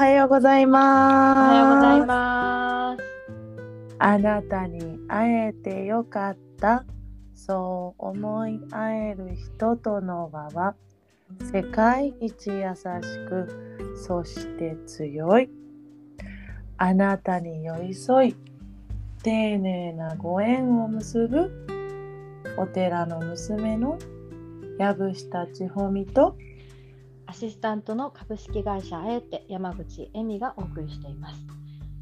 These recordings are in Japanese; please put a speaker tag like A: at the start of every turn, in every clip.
A: はようござい
B: お
A: ます。
B: はようございます。
A: あなたに会えてよかった。そう思い合える人との輪は世界一優しく、そして強い。あなたに寄り添い、丁寧なご縁を結ぶお寺の娘の藪下千穂美と
B: アシスタントの株式会社あえて山口恵美がお送りしています。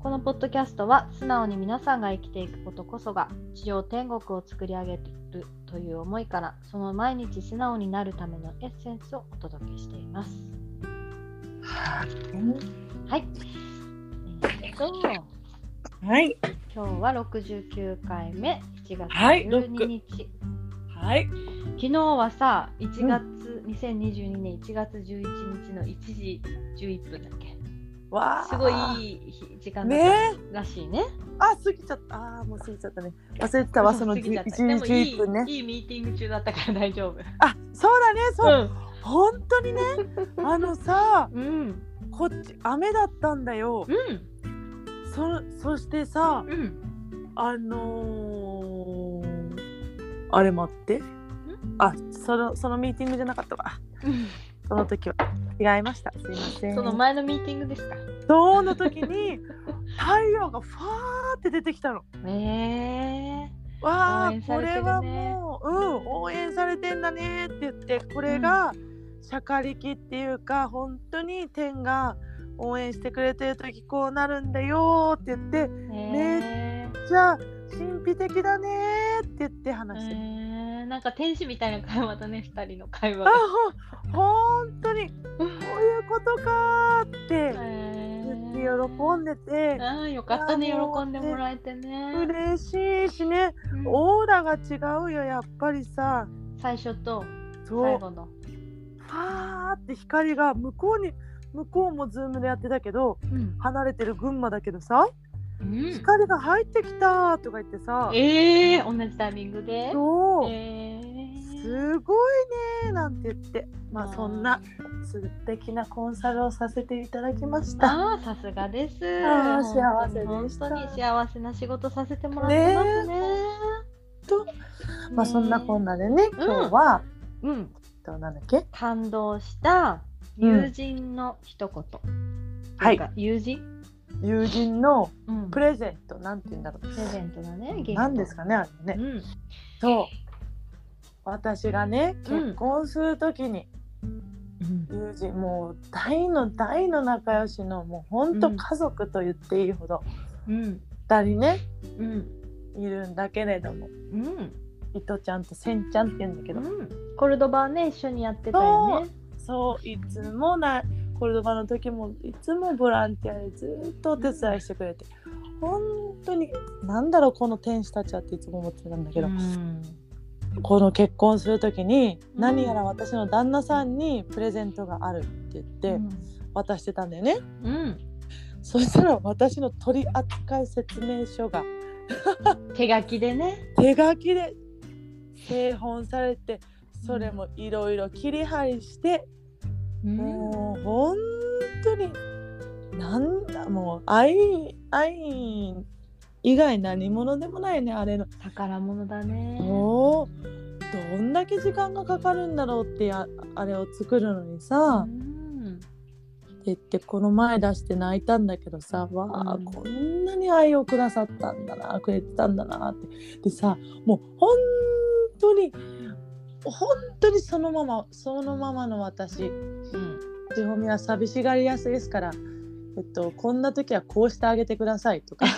B: このポッドキャストは素直に皆さんが生きていくことこそが地上天国を作り上げるという思いからその毎日素直になるためのエッセンスをお届けしています。はい。えーっと
A: はい、
B: 今日は69回目7月
A: はい
B: 12日。
A: はい、
B: 昨日はさ1月、2022年1月11日の1時11分だっけ？
A: わ
B: すごいいい日時間だっ
A: ね
B: たらしいね。
A: あ、過ぎちゃった。あー、もう過ぎちゃったね。忘れてたわ、その1
B: 過ぎちゃった
A: 時
B: でもいい
A: 11分ね。
B: いいミーティング中だったから大丈夫。
A: あ、そうだね、そう。
B: う
A: 本当にね、あのさ、
B: ん。うん。
A: こっち雨だったんだよ。
B: うん。
A: そそしてさ、
B: うん。
A: あのー、あれ待って。あ、そのそのミーティングじゃなかったわ。その時は違いました。すいません。
B: その前のミーティングですか？
A: その時に太陽がファーって出てきたの。
B: え
A: わあ、
B: ね
A: これはもう、うん、応援されてんだねって言ってこれが釈迦力っていうか本当に天が応援してくれてる時こうなるんだよって言って
B: ー、えー
A: じゃあ神秘的だねって言って話して
B: なんか天使みたいな会話だね、二人の会話
A: あ
B: が。
A: ほ本当に。こういうことかーって
B: え
A: 言って
B: ー
A: 喜んでて。
B: ああ、よかったね、喜んでもらえてね。
A: 嬉しいしね。
B: うん。
A: オーラが違うよやっぱりさ。
B: 最初と
A: そう。
B: 最後の。
A: ファーって光が向こうに向こうもズームでやってたけど
B: うん。
A: 離れてる群馬だけどさ
B: うん。
A: 光が入ってきたとか言ってさ。
B: えー、同じタイミングで？
A: そう。
B: えー、
A: すごいねなんて言ってまあそんな素敵なコンサルをさせていただきました。
B: ああ、さすがです。
A: 幸せで
B: 本当に幸せな仕事させてもらってますね。
A: とまあそんなこん
B: な。
A: なでね今日は、
B: うん、
A: となんだっけ？
B: 感動した友人の一言。
A: はい
B: なんか友人、
A: 友人の
B: うん、
A: プレゼントなんて言うんだろう
B: プレゼントだね。
A: 何ですかねあれね。
B: うん。
A: そう私がね
B: うん
A: 結婚する時に、友人もう大の大の仲良しのもうほんと
B: うん
A: 家族と言っていいほど
B: うん。
A: 2人ね
B: うん。
A: いるんだけれども
B: うん。
A: いとちゃんとせんちゃんって言うんだけど、
B: うん。コルドバはね、一緒にやってたよね。
A: そういつもなコルドバの時もいつもボランティアでずっとお手伝いしてくれて、本当になんだろうこの天使たちはっていつも思ってたんだけど、
B: うん
A: この結婚する時に
B: うん
A: 何やら私の旦那さんにプレゼントがあるって言って渡してたんだよね。
B: うん。
A: そしたら私の取扱説明書が
B: 手書きでね。
A: 手書きで製本されてそれもいろいろ切り張りして、もう本当になんだもう愛愛以外何者でもないねあれの。
B: 宝物だね。
A: もう。どんだけ時間がかかるんだろうってやあれを作るのにさ、
B: うん。
A: って言ってこの前出して泣いたんだけどさわあ、
B: うん。
A: こんなに愛をくださったんだなくれてたんだなって。でさもう本当に本当にそのままそのままの私。
B: うん。
A: 千穂美は寂しがりやすいですから、えっと、こんな時はこうしてあげてくださいとか。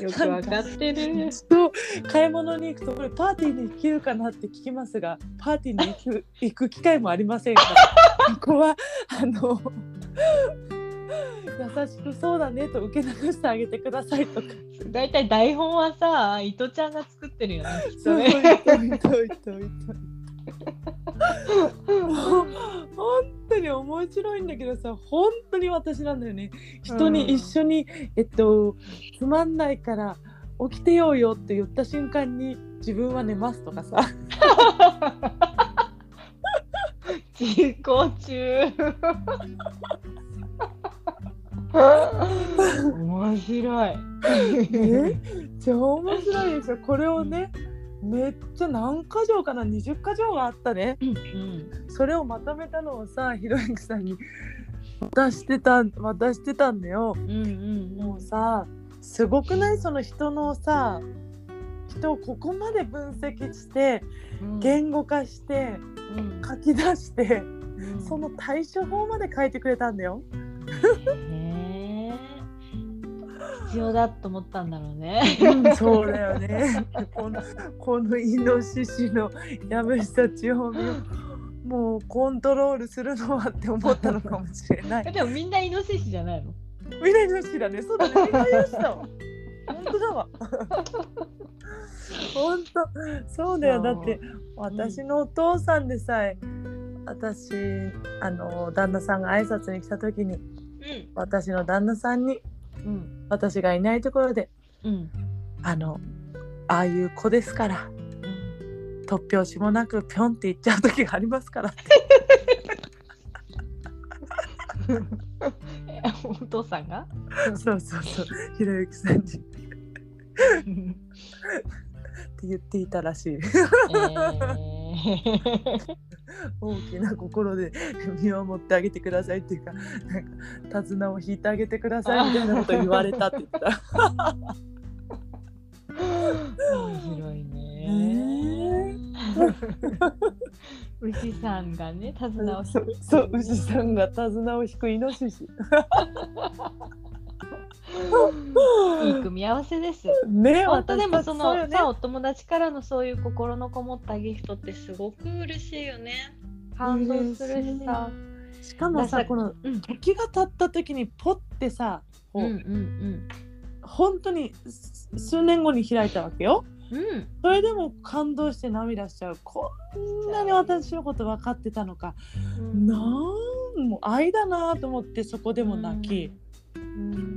B: よくわかってる。
A: そう。買い物に行くとこれパーティーに行けるかなって聞きますがパーティーに行く行く機会もありませんか？ら ここはあの優しくそうだねと受け流してあげてくださいとか。
B: だいたい台本はさ、伊藤ちゃんが作ってるよね。
A: そう
B: ね。
A: いといといといともう本当に面白いんだけどさ本当に私なんだよね人に一緒に、えっとつまんないから起きてようよって言った瞬間に自分は寝ますとかさ
B: 進行中 面白い。
A: ね、超面白いですよ。これをね、めっちゃ何箇条かな、20箇条があったね。
B: うん
A: それをまとめたのをさ、ひろゆきさんに 渡してた、渡してたんだよ。
B: うんうん
A: もうさ、すごくない？その人のさ、人をここまで分析して、
B: うん。
A: 言語化して、
B: うん。
A: 書き出して、
B: うん。
A: その対処法まで書いてくれたんだよ。
B: 必要だと思ったんだろうね。
A: うん、そうだよね。このこのイノシシの藪下千穂美をもうコントロールするのはって思ったのかもしれない。
B: でもみんなイノシシじゃないの？
A: みんなイノシシだね。そうだね。みんなイノシシだわ。本当だわ。本当そうだよ。だって私のお父さんでさえ、私あの旦那さんが挨拶に来た時に私の旦那さんに
B: うん。
A: 私がいないところで
B: うん。
A: あのああいう子ですから
B: うん。
A: 突拍子もなくぴょんって言っちゃう時がありますからって。
B: えお父さんが？
A: そうそうそう。ひろゆきさんに。って言っていたらしい。
B: えー
A: 大きな心で見守ってあげてくださいっていうかなんか手綱を引いてあげてくださいみたいなこと言われたって言った。
B: 面白いね。牛さんがね手綱を引
A: そうそう牛さんが手綱を引くイノシシ
B: いい組み合わせです。
A: ね
B: 本当でもその
A: ね
B: さお友達からのそういう心のこもったギフトってすごく嬉しいよね。感動するしさ。
A: しかもさこの
B: うん
A: 時が経った時にポッてさこう、
B: うんうん
A: 本当にす数年後に開いたわけよ
B: うん。うん。
A: それでも感動して涙しちゃうこんなに私のこと分かってたのか
B: うん
A: なんもう愛だなと思ってそこでも泣き、
B: うん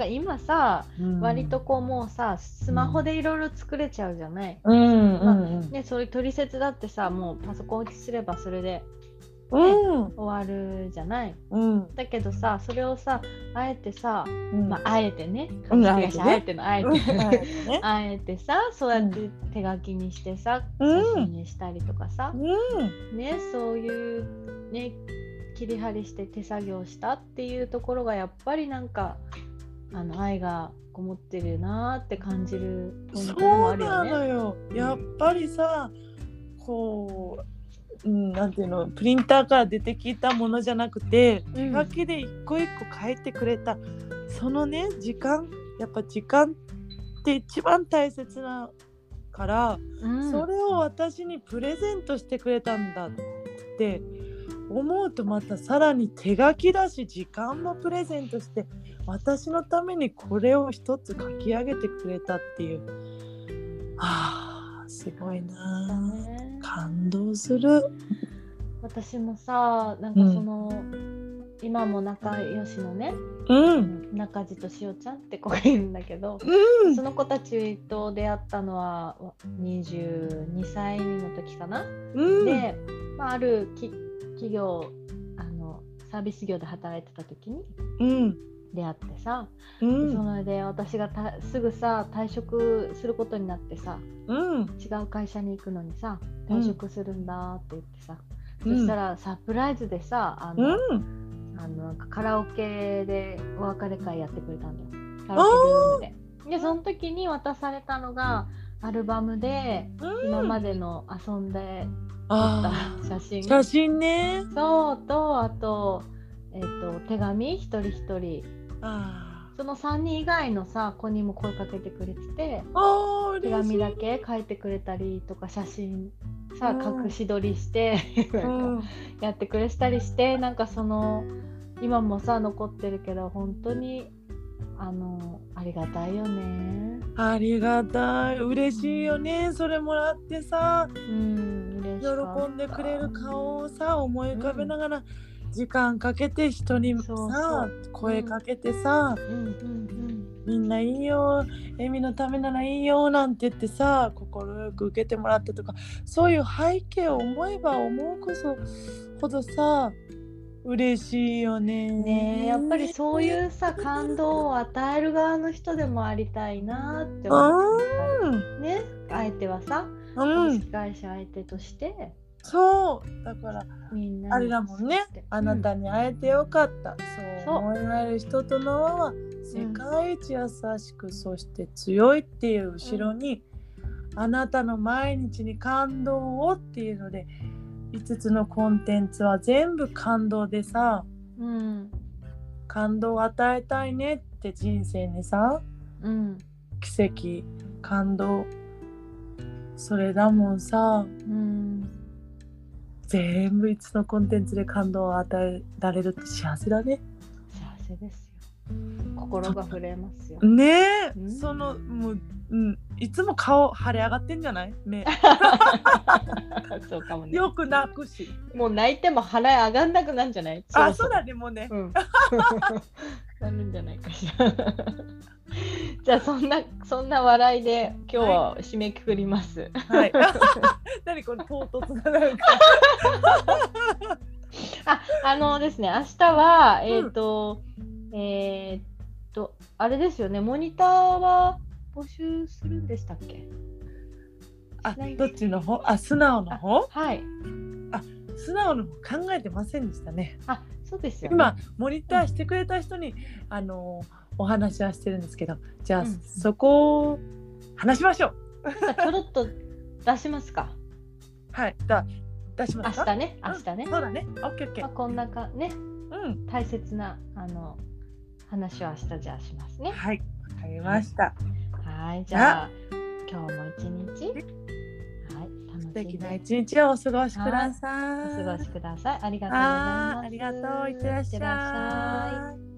B: か今さ、
A: うん。
B: 割とこうもうさスマホでいろいろ作れちゃうじゃない、
A: うん。うん
B: まあ
A: うん。
B: ね、そういう取説だってさもうパソコン打ちすればそれで
A: うん。
B: 終わるじゃない？
A: うん。
B: だけどさそれをさあえてさ、
A: うん。
B: まあ、あえてね。
A: うん。
B: 株式会社あえてのあえて。
A: ね。
B: あえてさそうやって手書きにしてさ、
A: うん。
B: 写真にしたりとかさ、
A: うん。
B: ねそういうね切り張りして手作業したっていうところがやっぱりなんかあの愛がこもってるなーって感じるポイントでも
A: そうな
B: あるよね。
A: のよやっぱりさこう、うん、なんていうのプリンターから出てきたものじゃなくて手書きで一個一個書いてくれた、そのね時間やっぱ時間って一番大切なから、
B: うん。
A: それを私にプレゼントしてくれたんだって思うとまたさらに手書きだし時間もプレゼントして私のためにこれを一つ書き上げてくれたっていう。はあすごいなあ
B: ね。
A: 感動する。
B: 私もさなんかその、今も仲良しのね、
A: うん。
B: 中地としおちゃんって子がいるんだけど、
A: うん。
B: その子たちと出会ったのは22歳の時かな？
A: うん。
B: で、まあ、あるき企業あのサービス業で働いてた時に
A: うん。
B: 出会ってさ、
A: うん。
B: それで私がたすぐさ退職することになってさ
A: うん。
B: 違う会社に行くのにさ
A: うん
B: 退職するんだって言ってさ、
A: うん。
B: そしたらサプライズでさあ
A: う
B: の、
A: ん。
B: あのカラオケでお別れ会やってくれたんだよ。カラオケルームで。でその時に渡されたのがアルバムで今までの遊んで撮った
A: あ
B: 写真。
A: ー写真ね。
B: そうとあと,、えっと手紙一人一人。
A: あ
B: その3人以外のさ子にも声かけてくれてて手紙だけ書いてくれたりとか写真さ
A: うん。
B: 隠し撮りしてやってくれたりしてなんかその今もさ残ってるけど本当にあのありがたいよね。
A: ありがたい。嬉しいよね。それもらってさ。
B: うん
A: 喜んでくれる顔をさ思い浮かべながら、時間かけて人にさ声かけてさ、みんないいよエミのためならいいよなんて言ってさ快く受けてもらったとかそういう背景を思えば思うこそほどさ嬉しいよね。
B: ねえやっぱりそういうさ感動を与える側の人でもありたいなって思
A: うん、
B: ね相手はさ
A: う
B: 株
A: ん、
B: 式会社相手として。
A: そう。だから
B: みんな
A: あれだもんね。あなたに会えてよかった、そう思える人との輪は世界一優しく、そして強いっていう後ろに、あなたの毎日に感動をっていうので5つのコンテンツは全部感動でさ
B: うん
A: 感動を与えたいねって人生にさ
B: うん
A: 奇跡感動それだもんさ。
B: うん
A: 全部5つのコンテンツで感動を与えられるって幸せだね。
B: 幸せですよ。心が震えますよ。
A: ねえ、
B: うん。
A: そのもう、うん、いつも顔腫れ上がってんじゃない？目。
B: そうかもね。
A: よく泣くし。
B: もう泣いても腹上がんなくなるんじゃない？
A: あそうだねもうね、
B: うん。なるんじゃないかしら。じゃあそんなそんな笑いで今日は締めくくります、
A: はい。何この唐突ななんか。
B: ああのですね明日はえっ、と、えーっとあれですよねモニターは募集するんでしたっけ？
A: あどっちの方？あ素直の方？
B: はい。
A: 素直の方考えてませんでしたね。
B: あそうですよね。
A: 今モニターしてくれた人にあのお話はしてるんですけどじゃあ、
B: うん。
A: そこを話しましょう。
B: ちょろっと出しますか。
A: はい。だ出し
B: 明
A: ますか？
B: 日ね？明日ね、
A: そうだね。オッケーオッケ
B: まあ、
A: ー
B: こんなかね
A: うん。
B: 大切なあの話を明日じゃあしますね。
A: はい。わかりました。
B: はいじゃあ今日も一日。はい楽し
A: 素敵な一日をお過ごしください。
B: お過ごしください。ありがとうございます。
A: ありがとう。いってらっしゃい